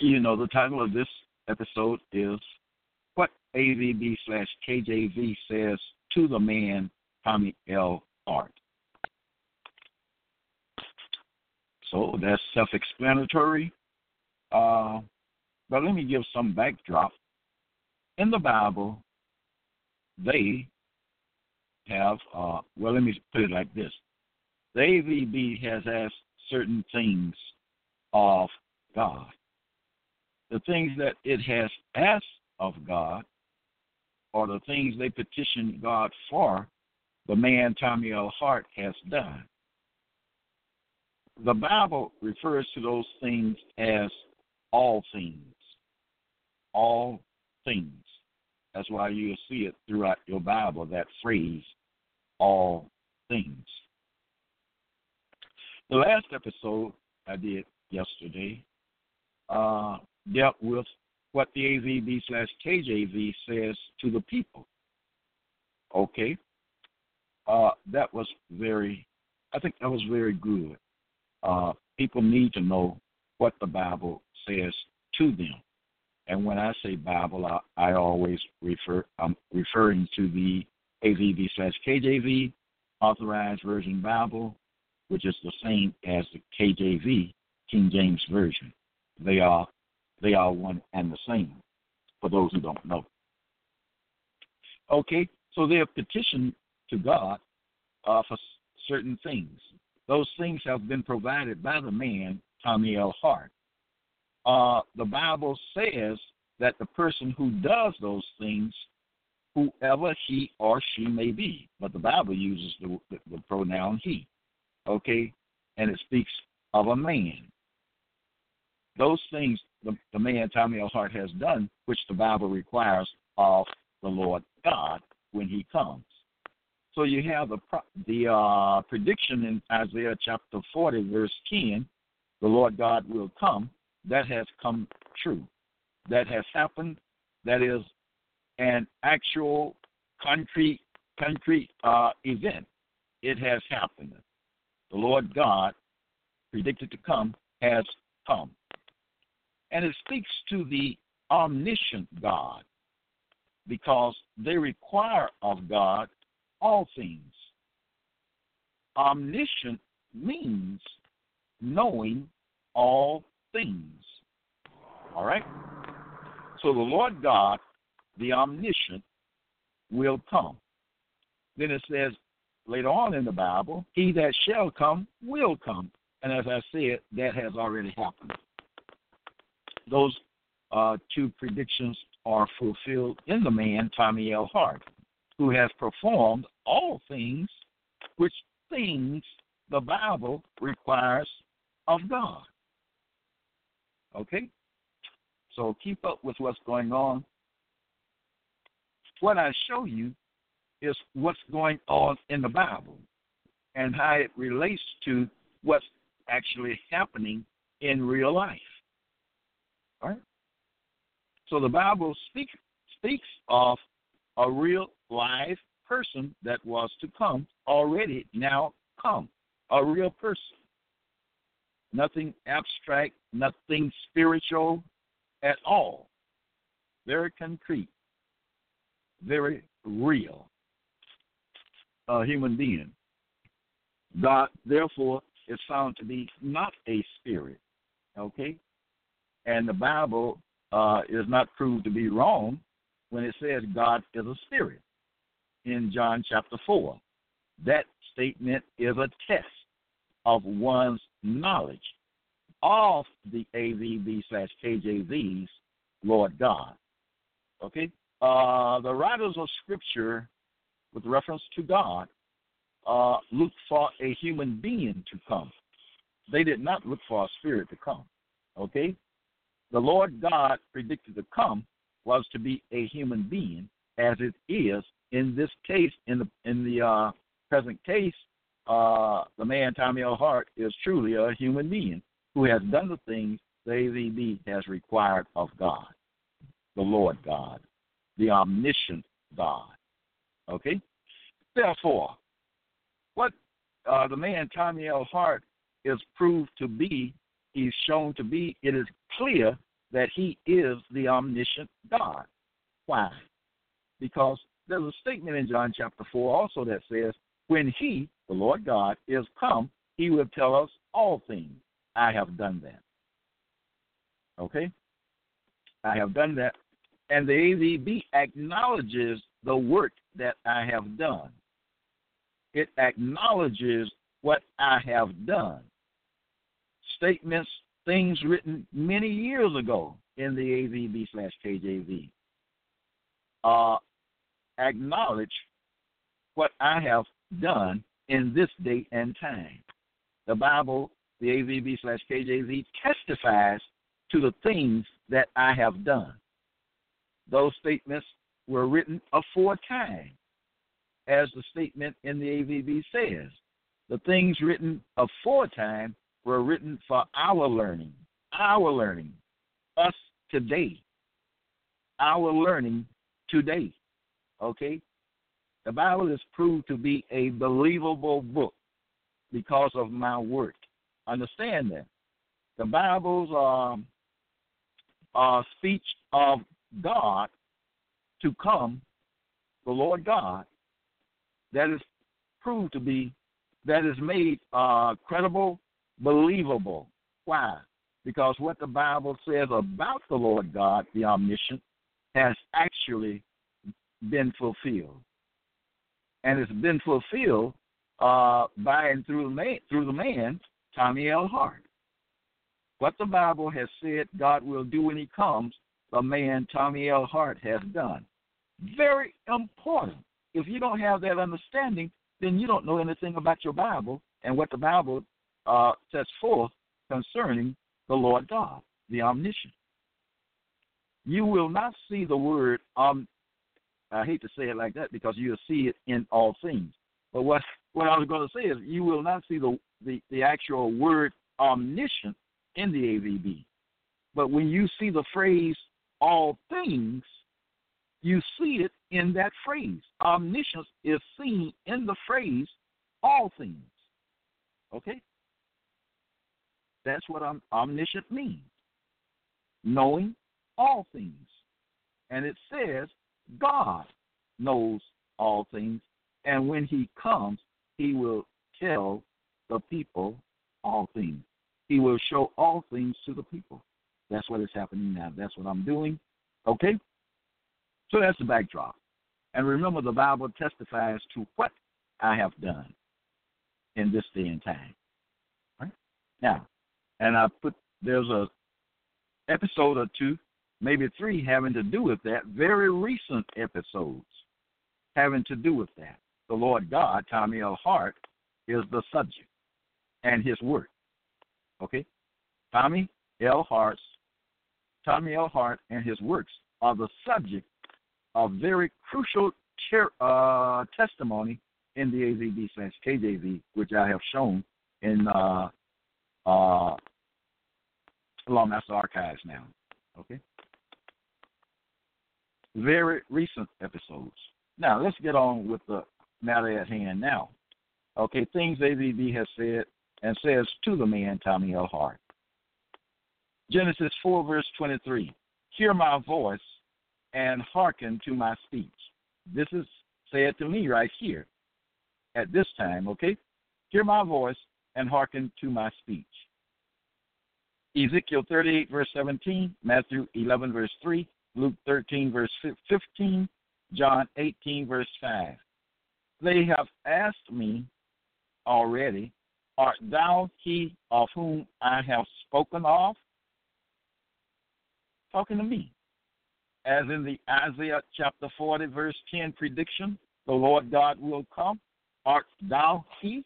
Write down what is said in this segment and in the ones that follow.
You know, the title of this episode is What AVB slash KJV Says to the Man Tommy L. Hart. So that's self explanatory. Uh, but let me give some backdrop. In the Bible, they have, uh, well, let me put it like this the AVB has asked certain things of God the things that it has asked of God or the things they petitioned God for, the man Tommy L. Hart has done. The Bible refers to those things as all things. All things. That's why you'll see it throughout your Bible, that phrase, all things. The last episode I did yesterday uh, dealt with what the AVB slash KJV says to the people. Okay. Uh, that was very, I think that was very good. Uh, people need to know what the Bible says to them. And when I say Bible, I, I always refer, I'm referring to the AVB slash KJV Authorized Version Bible, which is the same as the KJV, King James Version. They are they are one and the same, for those who don't know. Okay, so they have petitioned to God uh, for certain things. Those things have been provided by the man, Tommy L. Hart. Uh, the Bible says that the person who does those things, whoever he or she may be, but the Bible uses the, the, the pronoun he, okay, and it speaks of a man. Those things the, the man Tommy L. Hart has done, which the Bible requires of the Lord God when He comes. So you have the the uh, prediction in Isaiah chapter 40, verse 10, the Lord God will come. That has come true. That has happened. That is an actual concrete concrete uh, event. It has happened. The Lord God predicted to come has come and it speaks to the omniscient God because they require of God all things. Omniscient means knowing all things. All right? So the Lord God, the omniscient, will come. Then it says later on in the Bible, He that shall come will come. And as I said, that has already happened those uh, two predictions are fulfilled in the man, Tommy L. Hart, who has performed all things which things the Bible requires of God. Okay? So keep up with what's going on. What I show you is what's going on in the Bible and how it relates to what's actually happening in real life. Right? So the Bible speak, speaks of a real live person that was to come already now come. A real person. Nothing abstract, nothing spiritual at all. Very concrete, very real. A human being. God, therefore, is found to be not a spirit. Okay? And the Bible uh, is not proved to be wrong when it says God is a spirit in John chapter 4. That statement is a test of one's knowledge of the AVB slash KJV's Lord God. Okay? Uh, the writers of Scripture, with reference to God, uh, looked for a human being to come. They did not look for a spirit to come. Okay? The Lord God predicted to come was to be a human being, as it is in this case, in the in the uh, present case, uh, the man Tommy L. Hart is truly a human being who has done the things the AVB has required of God, the Lord God, the omniscient God. Okay? Therefore, what uh, the man Tommy L. Hart is proved to be, he's shown to be, it is clear that he is the omniscient God. Why? Because there's a statement in John chapter 4 also that says, When he, the Lord God, is come, he will tell us all things. I have done that. Okay? I have done that. And the AVB acknowledges the work that I have done. It acknowledges what I have done. Statements, things written many years ago in the AVB slash KJV uh, acknowledge what I have done in this date and time. The Bible, the AVB slash KJV, testifies to the things that I have done. Those statements were written aforetime, as the statement in the AVB says. The things written aforetime were written for our learning, our learning, us today, our learning today. Okay? The Bible is proved to be a believable book because of my work. Understand that. The Bible's um, uh, speech of God to come, the Lord God, that is proved to be, that is made uh, credible, believable. Why? Because what the Bible says about the Lord God, the omniscient, has actually been fulfilled. And it's been fulfilled uh, by and through the man, through the man Tommy L. Hart. What the Bible has said God will do when He comes, the man Tommy L. Hart has done. Very important. If you don't have that understanding, then you don't know anything about your Bible and what the Bible uh, sets forth concerning the Lord God, the omniscient. You will not see the word um, I hate to say it like that because you'll see it in all things. But what what I was going to say is you will not see the, the, the actual word omniscient in the AVB. But when you see the phrase all things, you see it in that phrase. Omniscience is seen in the phrase all things. Okay? That's what omniscient means. Knowing all things. And it says God knows all things, and when He comes, He will tell the people all things. He will show all things to the people. That's what is happening now. That's what I'm doing. Okay? So that's the backdrop. And remember, the Bible testifies to what I have done in this day and time. Right? Now, and I put there's a episode or two maybe three having to do with that, very recent episodes having to do with that. The Lord God, Tommy L. Hart, is the subject and his work. Okay? Tommy L. Hart's Tommy L. Hart and his works are the subject of very crucial uh, testimony in the AVB slash KJV, which I have shown in uh, uh, Law Master Archives now. Okay? very recent episodes. Now, let's get on with the matter at hand now. Okay, things AVB has said and says to the man, Tommy L. Hart. Genesis 4, verse 23. Hear my voice and hearken to my speech. This is said to me right here at this time, okay? Hear my voice and hearken to my speech. Ezekiel 38, verse 17, Matthew 11, verse 3, Luke 13, verse 15, John 18, verse 5. They have asked me already, Art thou he of whom I have spoken of? Talking to me. As in the Isaiah chapter 40, verse 10 prediction, the Lord God will come. Art thou he?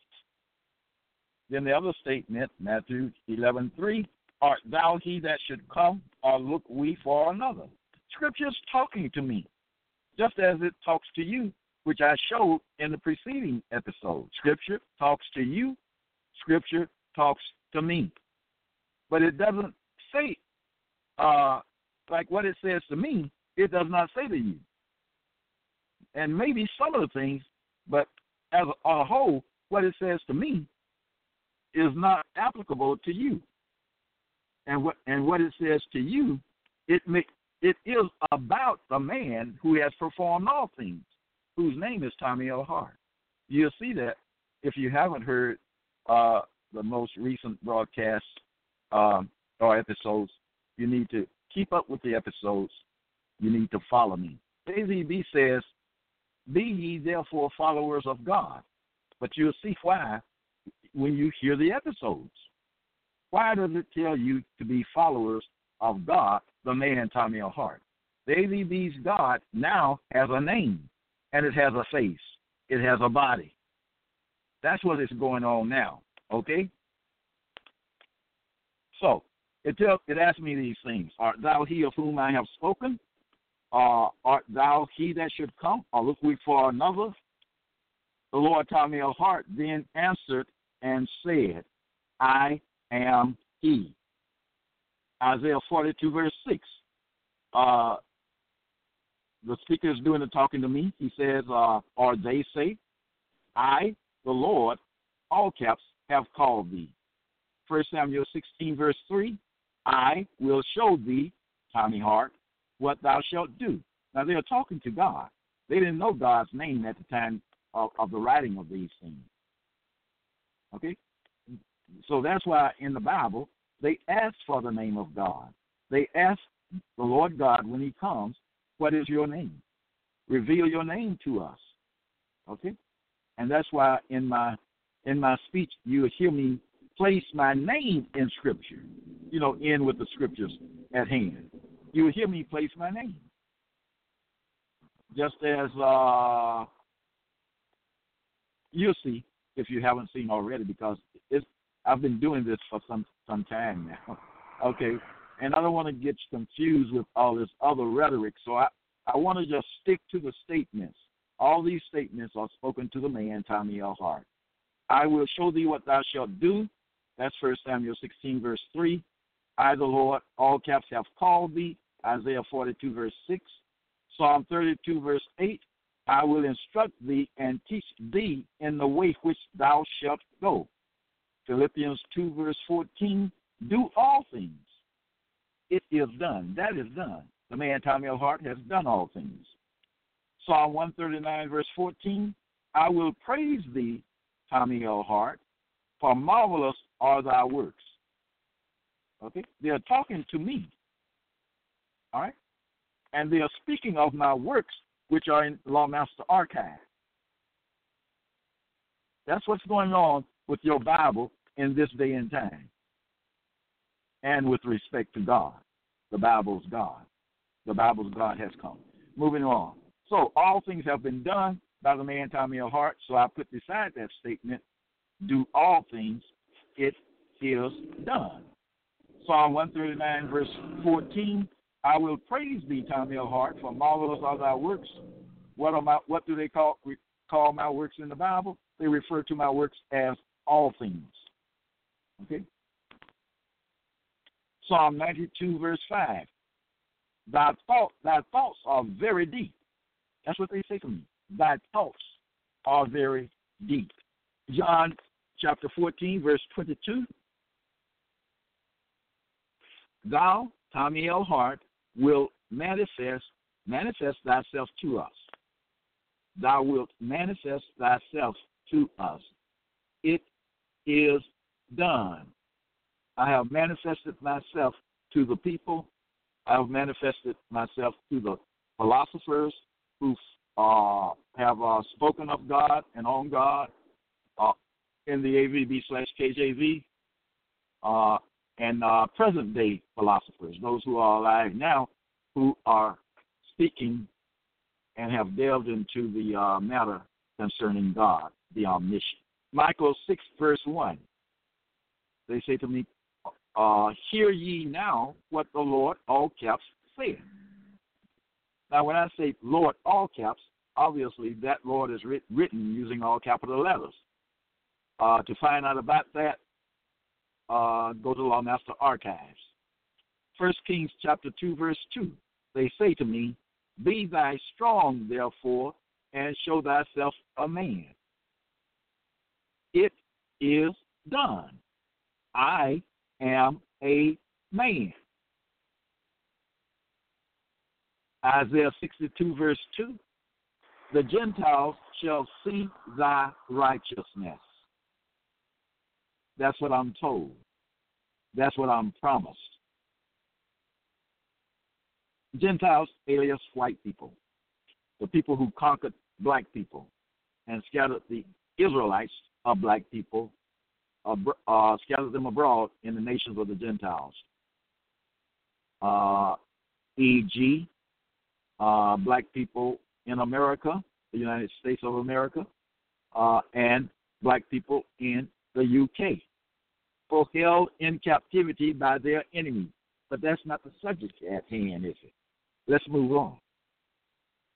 Then the other statement, Matthew 11, 3, Art thou he that should come, or look we for another? Scripture is talking to me, just as it talks to you, which I showed in the preceding episode. Scripture talks to you, Scripture talks to me. But it doesn't say, uh, like what it says to me, it does not say to you. And maybe some of the things, but as a, a whole, what it says to me is not applicable to you and what and what it says to you, it make, it is about the man who has performed all things, whose name is Tommy L. Hart. You'll see that if you haven't heard uh, the most recent broadcasts um, or episodes, you need to keep up with the episodes. You need to follow me. AVB says, Be ye therefore followers of God. But you'll see why when you hear the episodes. Why does it tell you to be followers of God, the man Tommy. Hart? The AVB's God now has a name, and it has a face. It has a body. That's what is going on now. Okay. So it tells it asks me these things: Art thou he of whom I have spoken? Uh, art thou he that should come? Or look we for another? The Lord Tommy L. Hart then answered and said, I am he. Isaiah 42, verse 6. Uh, the speaker is doing the talking to me. He says, uh, Or they say, I, the Lord, all caps, have called thee. 1 Samuel 16, verse 3. I will show thee, Tommy Hart, what thou shalt do. Now they are talking to God. They didn't know God's name at the time of, of the writing of these things. Okay? So that's why in the Bible they ask for the name of God. They ask the Lord God when He comes, "What is your name? Reveal your name to us." Okay, and that's why in my in my speech you hear me place my name in Scripture. You know, in with the Scriptures at hand. You hear me place my name, just as uh, you'll see if you haven't seen already, because it's I've been doing this for some some time now. okay, and I don't want to get confused with all this other rhetoric. So I I want to just stick to the statements. All these statements are spoken to the man Tommy L. Hart. I will show thee what thou shalt do. That's First Samuel 16 verse 3. I, the Lord, all caps have called thee. Isaiah 42 verse 6. Psalm 32 verse 8. I will instruct thee and teach thee in the way which thou shalt go. Philippians 2, verse 14, do all things. It is done. That is done. The man Tommy L. Has done all things. Psalm 139, verse 14, I will praise thee, Tommy L. Hart, for marvelous are thy works. Okay? They are talking to me. All right? And they are speaking of my works, which are in Lawmaster Archive. That's what's going on with your Bible in this day and time. And with respect to God, the Bible's God. The Bible's God has come. Moving on. So all things have been done by the man Tommy L. Hart. So I put beside that statement, do all things, it is done. Psalm 139, verse 14. I will praise thee, Tommy L. Hart, for marvelous are thy works. What are my what do they call call my works in the Bible? They refer to my works as all things. Okay? Psalm 92, verse 5. Thy, thought, thy thoughts are very deep. That's what they say to me. Thy thoughts are very deep. John chapter 14, verse 22. Thou, Tommy L. Hart, will manifest manifest thyself to us. Thou wilt manifest thyself to us. It is done. I have manifested myself to the people. I have manifested myself to the philosophers who uh, have uh, spoken of God and on God uh, in the AVB slash KJV, uh, and uh, present day philosophers, those who are alive now, who are speaking and have delved into the uh, matter concerning God, the omniscient. Micah 6, verse 1. They say to me, uh, Hear ye now what the Lord, all caps, saith. Now, when I say Lord, all caps, obviously that Lord is writ- written using all capital letters. Uh, to find out about that, uh, go to Law Master Archives. First Kings chapter 2, verse 2. They say to me, Be thy strong, therefore, and show thyself a man. It is done. I am a man. Isaiah 62, verse 2 The Gentiles shall see thy righteousness. That's what I'm told. That's what I'm promised. Gentiles, alias white people, the people who conquered black people and scattered the Israelites of black people, uh, scattered them abroad in the nations of the Gentiles. Uh, e.g., uh, black people in America, the United States of America, uh, and black people in the UK, were held in captivity by their enemies. But that's not the subject at hand, is it? Let's move on.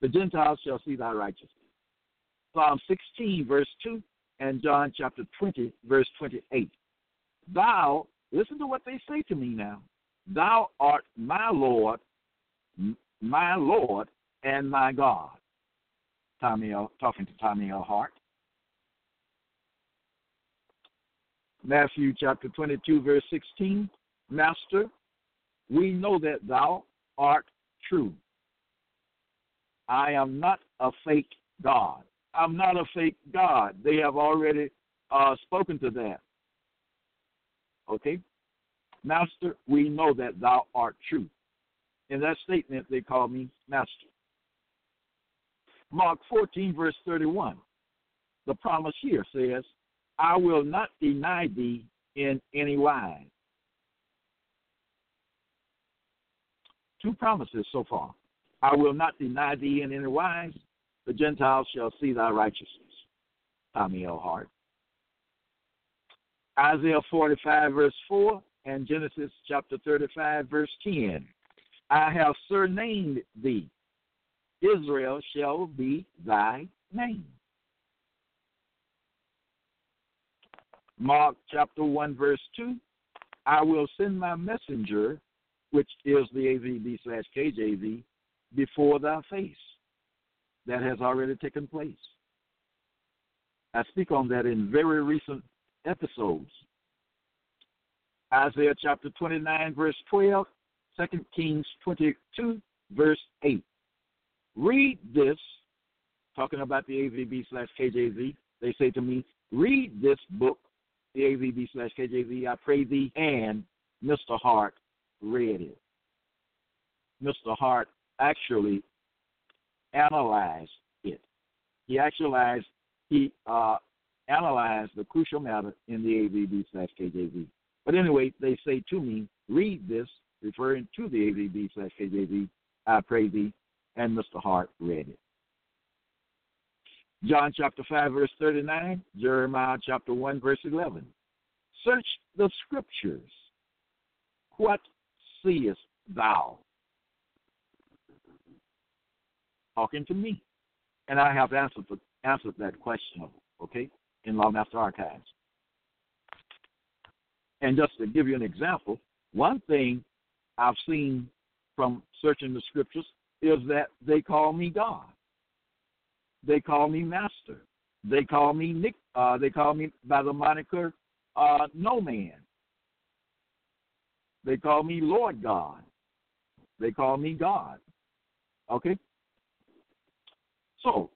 The Gentiles shall see thy righteousness. Psalm 16, verse 2, and John chapter 20, verse 28. Thou, listen to what they say to me now. Thou art my Lord, my Lord, and my God. Tommy, talking to Tommy L. Hart. Matthew chapter 22, verse 16. Master, we know that thou art true. I am not a fake God. I'm not a fake God. They have already uh, spoken to that. Okay? Master, we know that thou art true. In that statement, they call me Master. Mark 14, verse 31. The promise here says, I will not deny thee in any wise. Two promises so far. I will not deny thee in any wise. The Gentiles shall see thy righteousness. Tommy L. Hart. Isaiah 45, verse 4, and Genesis chapter 35, verse 10. I have surnamed thee. Israel shall be thy name. Mark chapter 1, verse 2. I will send my messenger, which is the AVB slash KJV, before thy face. That has already taken place. I speak on that in very recent episodes. Isaiah chapter 29, verse 12, 2 Kings 22, verse 8. Read this, talking about the AVB slash KJV. They say to me, read this book, the AVB slash KJV, I pray thee, and Mr. Hart read it. Mr. Hart actually analyzed it. He actually he uh, analyzed the crucial matter in the AVB slash KJV. But anyway, they say to me, read this, referring to the AVB slash KJV, I pray thee, and Mr. Hart read it. John chapter 5, verse 39, Jeremiah chapter 1, verse 11. Search the scriptures. What seest thou? Talking to me. And I have answered, answered that question, okay, in Law Master Archives. And just to give you an example, one thing I've seen from searching the scriptures is that they call me God. They call me Master. They call me Nick. Uh, they call me by the moniker uh, No Man. They call me Lord God. They call me God. Okay. So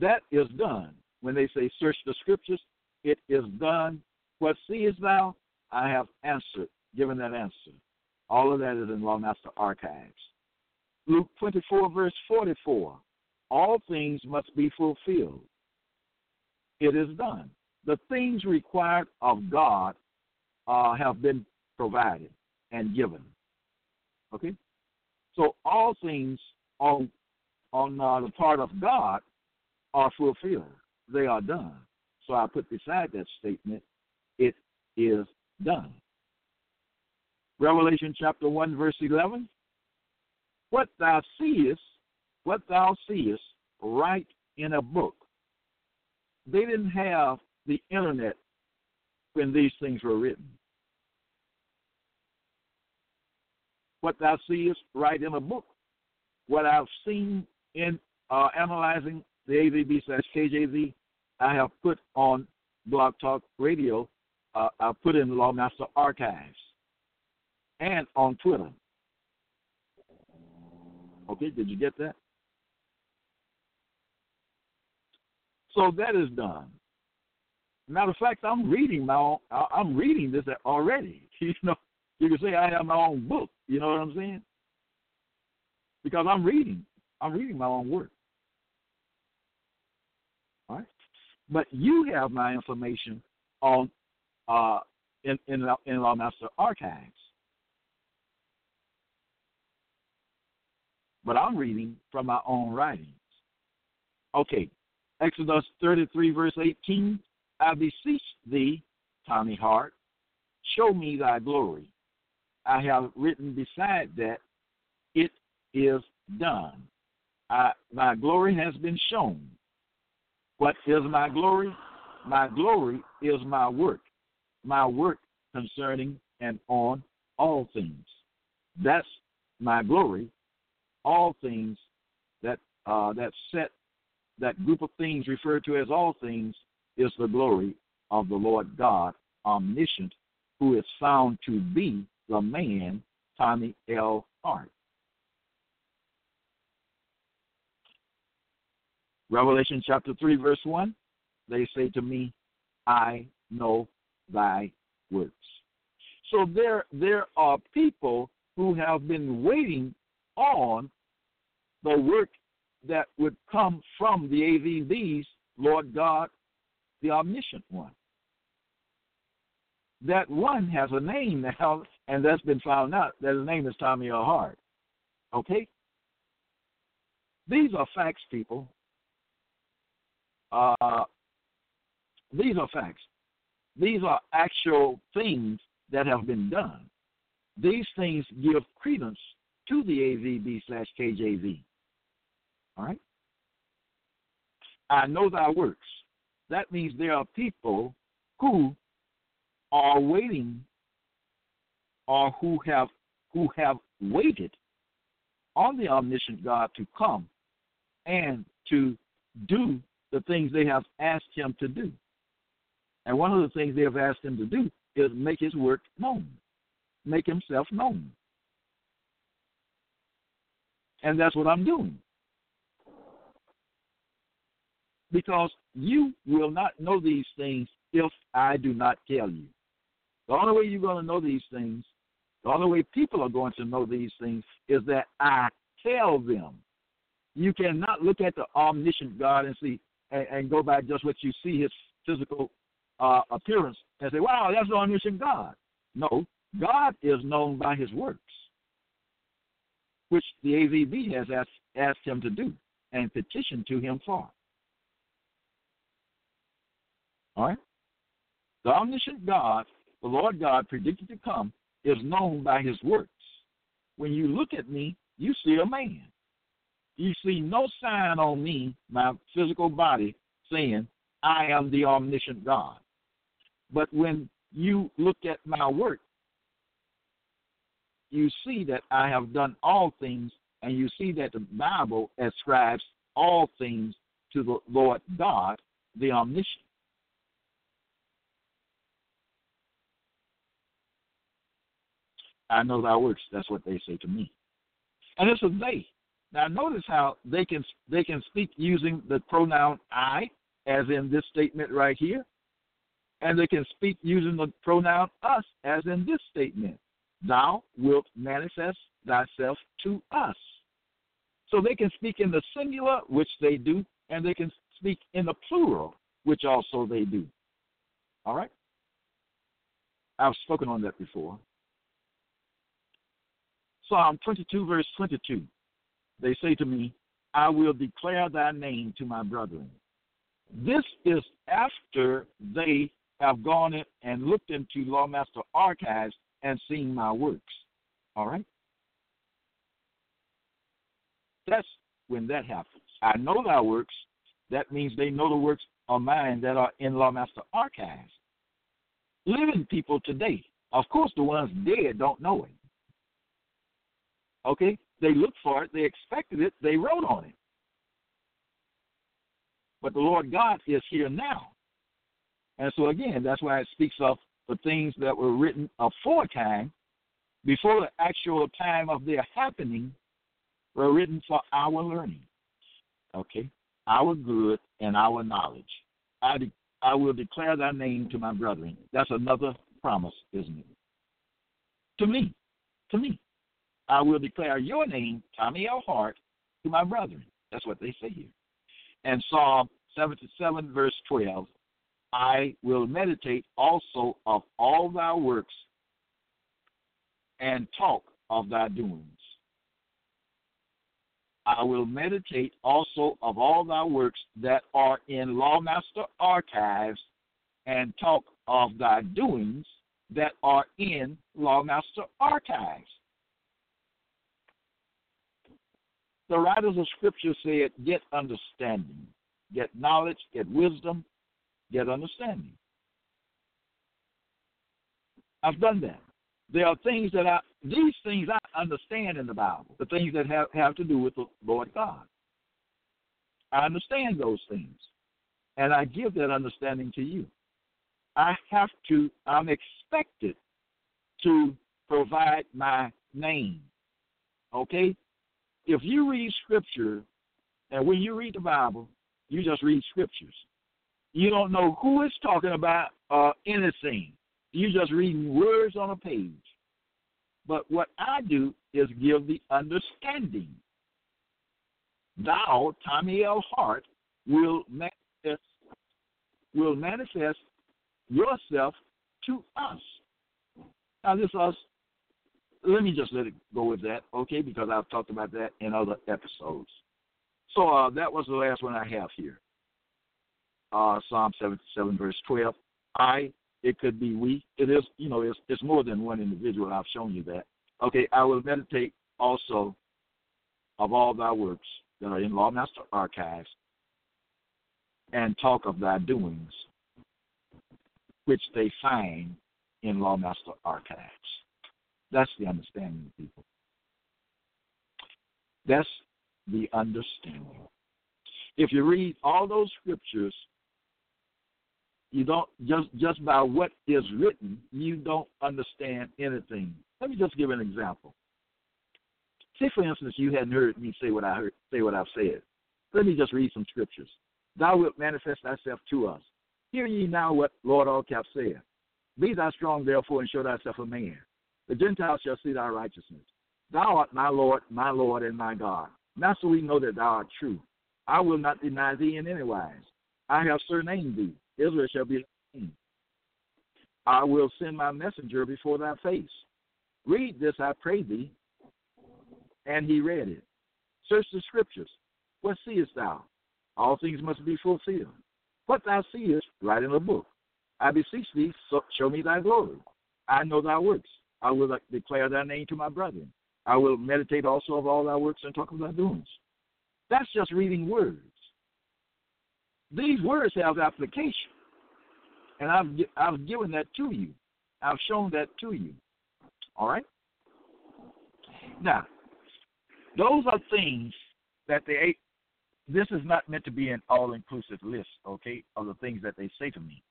that is done when they say search the scriptures. It is done. What seest thou? I have answered, given that answer. All of that is in Lawmaster Archives. Luke 24, verse 44. All things must be fulfilled. It is done. The things required of God uh, have been provided and given. Okay? So all things on on uh, the part of God are fulfilled. They are done. So I put beside that statement, it is done. Revelation chapter 1, verse 11. What thou seest, what thou seest, write in a book. They didn't have the internet when these things were written. What thou seest, write in a book. What I've seen in uh, analyzing the AVB slash KJV, I have put on Blog Talk Radio. Uh, I put in the Lawmaster Archives and on Twitter. Okay, did you get that? So that is done. Matter of fact, I'm reading my own, I'm reading this already. You know, you can say I have my own book. You know what I'm saying? Because I'm reading. I'm reading my own work. All right, but you have my information on uh, in in in Lawmaster Archives. But I'm reading from my own writings. Okay, Exodus 33, verse 18. I beseech thee, Tommy Hart, show me thy glory. I have written beside that, it is done. I, my glory has been shown. What is my glory? My glory is my work, my work concerning and on all things. That's my glory. All things that uh, that set that group of things referred to as all things is the glory of the Lord God omniscient, who is found to be the man Tommy L. Hart. Revelation chapter 3, verse 1, they say to me, I know thy works. So there, there are people who have been waiting on the work that would come from the AVBs, Lord God, the omniscient one. That one has a name now, and that's been found out that his name is Tommy L. Hart. Okay? These are facts, people. Uh, these are facts. These are actual things that have been done. These things give credence to the AVB slash KJV. Right? I know thy works. That means there are people who are waiting or who have who have waited on the omniscient God to come and to do the things they have asked him to do. And one of the things they have asked him to do is make his work known, make himself known. And that's what I'm doing. Because you will not know these things if I do not tell you. The only way you're going to know these things, the only way people are going to know these things is that I tell them. You cannot look at the omniscient God and see and, and go by just what you see his physical uh, appearance and say, "Wow, that's the omniscient God." No, God is known by His works, which the AVB has asked, asked Him to do and petitioned to Him for. All right? The omniscient God, the Lord God predicted to come, is known by his works. When you look at me, you see a man. You see no sign on me, my physical body, saying, I am the omniscient God. But when you look at my work, you see that I have done all things, and you see that the Bible ascribes all things to the Lord God, the omniscient. I know thy works. That's what they say to me. And it's a they. Now notice how they can they can speak using the pronoun I, as in this statement right here, And they can speak using the pronoun us, as in this statement Thou wilt manifest thyself to us. So they can speak in the singular, which they do, and they can speak in the plural, which also they do. All right? I've spoken on that before. Psalm 22, verse 22. They say to me, I will declare thy name to my brethren. This is after they have gone in and looked into Lawmaster archives and seen my works. All right? That's when that happens. I know thy works. That means they know the works of mine that are in Lawmaster archives. Living people today, of course, the ones dead don't know it. Okay? They looked for it, they expected it, they wrote on it. But the Lord God is here now. And so, again, that's why it speaks of the things that were written aforetime, before the actual time of their happening, were written for our learning. Okay? Our good and our knowledge. I, de- I will declare thy name to my brethren. That's another promise, isn't it? To me. To me. I will declare your name, Tommy L. Hart, to my brethren. That's what they say here. And Psalm 77, verse 12 I will meditate also of all thy works and talk of thy doings. I will meditate also of all thy works that are in Lawmaster archives and talk of thy doings that are in Lawmaster archives. The writers of Scripture said, Get understanding, get knowledge, get wisdom, get understanding. I've done that. There are things that I, these things I understand in the Bible, the things that have, have to do with the Lord God. I understand those things, and I give that understanding to you. I have to, I'm expected to provide my name. Okay? If you read Scripture, and when you read the Bible, you just read Scriptures. You don't know who it's talking about uh, or anything. You're just reading words on a page. But what I do is give the understanding. Thou, Tommy L. Hart, will manifest, will manifest yourself to us. Now, this us. Let me just let it go with that, okay? Because I've talked about that in other episodes. So uh, that was the last one I have here uh, Psalm 77, verse 12. I, it could be we. It is, you know, it's, it's more than one individual. I've shown you that. Okay, I will meditate also of all thy works that are in Lawmaster archives and talk of thy doings, which they find in Lawmaster archives. That's the understanding, of people. That's the understanding. If you read all those scriptures you don't just just by what is written, you don't understand anything. Let me just give an example. Say, for instance, you hadn't heard me say what I heard, say what I've said. Let me just read some scriptures. Thou wilt manifest thyself to us. Hear ye now what Lord Allcap said. Be thou strong, therefore, and show thyself a man. The Gentiles shall see thy righteousness. Thou art my Lord, my Lord, and my God. Master, we know that thou art true. I will not deny thee in any wise. I have surnamed thee. Israel shall be king. I will send my messenger before thy face. Read this, I pray thee. And he read it. Search the scriptures. What seest thou? All things must be fulfilled. What thou seest, write in a book. I beseech thee, show me thy glory. I know thy works. I will declare thy name to my brethren. I will meditate also of all thy works and talk of thy doings. That's just reading words. These words have application. And I've, I've given that to you. I've shown that to you. All right? Now, those are things that they, this is not meant to be an all inclusive list, okay, of the things that they say to me.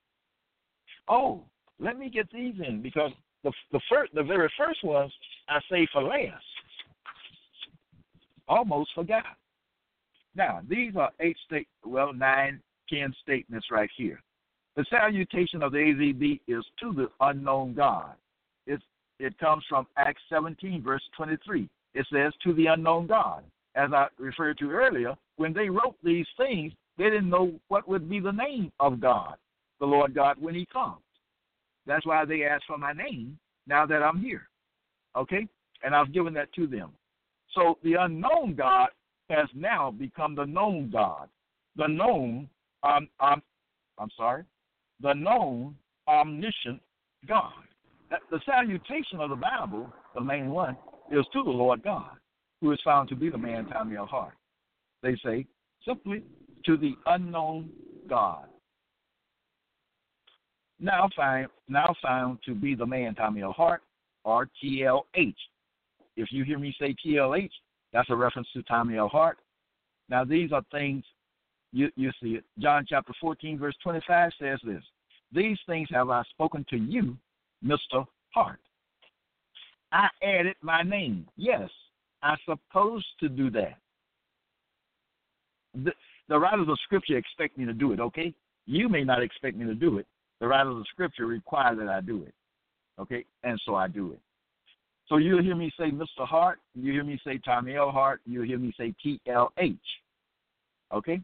Oh, let me get these in because the the first the very first ones I say for last. Almost forgot. Now these are eight state well nine ten statements right here. The salutation of the AVB is to the unknown God. It's, it comes from Acts 17, verse 23. It says, to the unknown God. As I referred to earlier, when they wrote these things, they didn't know what would be the name of God, the Lord God, when He comes. That's why they asked for my name now that I'm here. Okay? And I've given that to them. So the unknown God has now become the known God. The known, um, um, I'm sorry, the known omniscient God. The salutation of the Bible, the main one, is to the Lord God, who is found to be the man Tommy L. Hart. They say simply to the unknown God. Now found, now found to be the man Tommy L. Hart. If you hear me say TLH, that's a reference to Tommy L. Hart. Now these are things you, you see it. John chapter 14, verse 25 says this These things have I spoken to you, Mr. Hart. I added my name. Yes, I'm supposed to do that. The, the writers of Scripture expect me to do it, okay? You may not expect me to do it. The writers of Scripture require that I do it, okay? And so I do it. So you'll hear me say Mr. Hart, you hear me say Tommy L. Hart, you'll hear me say TLH, okay?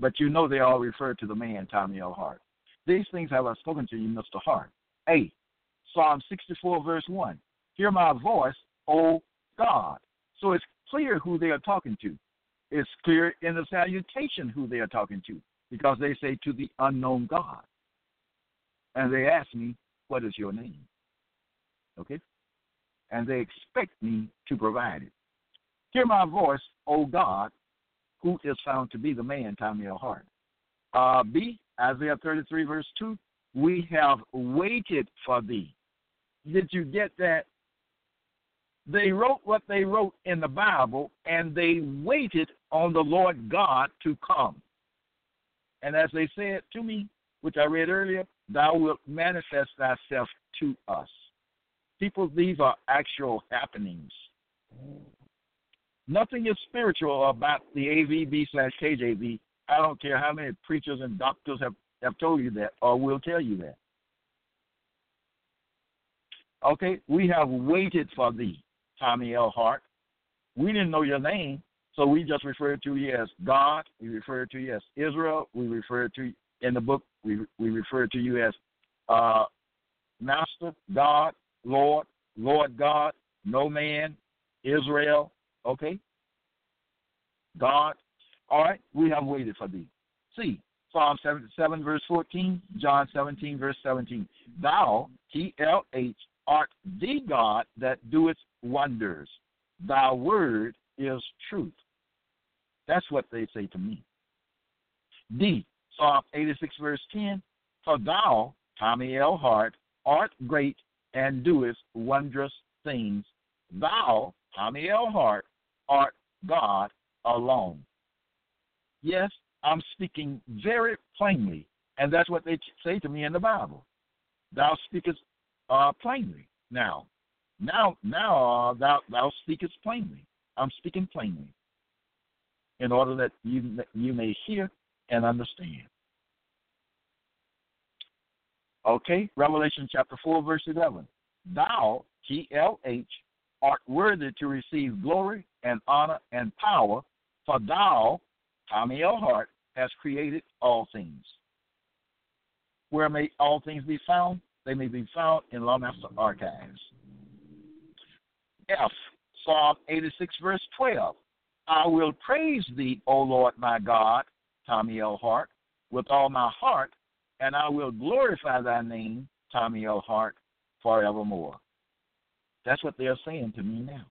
But you know they all refer to the man, Tommy L. Hart. These things have I spoken to you, Mr. Hart. A. Psalm 64, verse 1. Hear my voice, O God. So it's clear who they are talking to. It's clear in the salutation who they are talking to because they say to the unknown God. And they ask me, What is your name? Okay? And they expect me to provide it. Hear my voice, O God, who is found to be the man, Tommy L. Hart. Uh, B, Isaiah 33, verse 2, we have waited for thee. Did you get that? They wrote what they wrote in the Bible, and they waited on the Lord God to come. And as they said to me, which I read earlier, thou wilt manifest thyself to us. People, these are actual happenings. Nothing is spiritual about the AVB slash KJV. I don't care how many preachers and doctors have, have told you that or will tell you that. Okay, we have waited for thee, Tommy L. Hart. We didn't know your name, so we just referred to you as God. We referred to you as Israel. We referred to in the book. We we refer to you as uh, Master, God, Lord, Lord God, no man, Israel, Okay? God. All right, we have waited for thee. See, Psalm 77, verse 14, John 17, verse 17. Thou, TLH, art the God that doeth wonders. Thy word is truth. That's what they say to me. D, Psalm 86, verse 10. For thou, Tommy L. Hart, art great and doest wondrous things. Thou, Tommy L. Hart, art God alone. Yes, I'm speaking very plainly, and that's what they say to me in the Bible. Thou speakest uh, plainly. Now, now, now, uh, thou thou speakest plainly. I'm speaking plainly, in order that you you may hear and understand. Okay, Revelation chapter four, verse eleven. Thou, T L H, art worthy to receive glory and honor and power, for thou, Tommy L. Hart, has created all things. Where may all things be found? They may be found in Lawmaster Archives. F, Psalm 86, verse 12. I will praise thee, O Lord my God, Tommy L. Hart, with all my heart, and I will glorify thy name, Tommy L. Hart, forevermore. That's what they're saying to me now.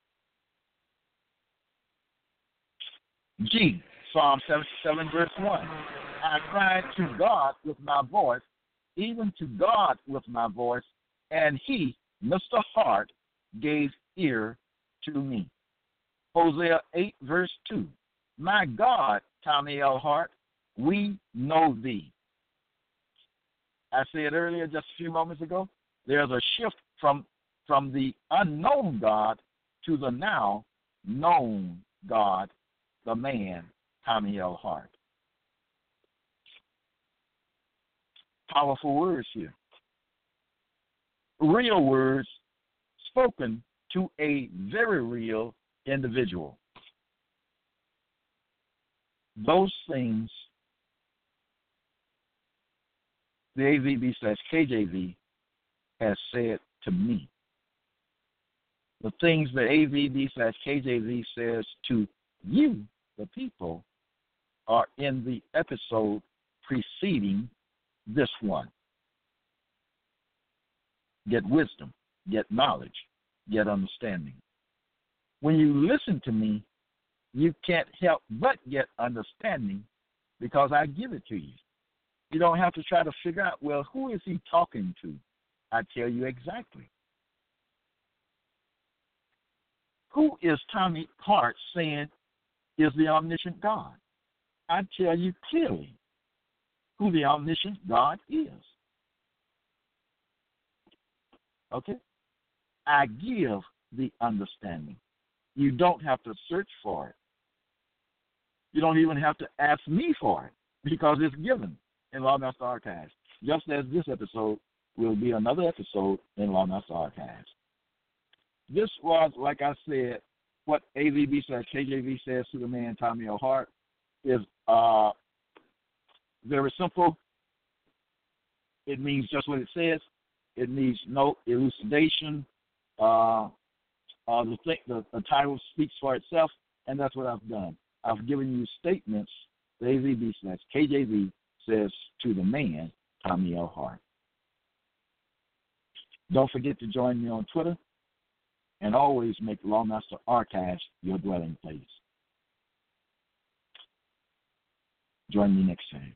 G, Psalm 77, verse 1. I cried to God with my voice, even to God with my voice, and he, Mr. Hart, gave ear to me. Hosea 8, verse 2. My God, Tommy L. Hart, we know thee. I said earlier, just a few moments ago, there's a shift from from the unknown God to the now known God, the man, Tommy L. Hart. powerful words here. Real words spoken to a very real individual. Those things the AVB slash KJV has said to me. The things that AVB slash KJV says to you, the people, are in the episode preceding this one. Get wisdom, get knowledge, get understanding. When you listen to me, you can't help but get understanding because I give it to you. You don't have to try to figure out, well, who is he talking to? I tell you exactly. Who is Tommy Hart saying is the omniscient God? I tell you clearly who the omniscient God is. Okay? I give the understanding. You don't have to search for it. You don't even have to ask me for it because it's given in Lawmaster Archives. Just as this episode will be another episode in Lawmaster Archives. This was, like I said, what AVB says, KJV says to the man Tommy L. Hart is uh, very simple. It means just what it says. It needs no elucidation. Uh, uh, the, th- the, the title speaks for itself, and that's what I've done. I've given you statements. The AVB slash KJV says to the man, Tommy L. Hart. Don't forget to join me on Twitter and always make Lawmaster Archives your dwelling place. Join me next time.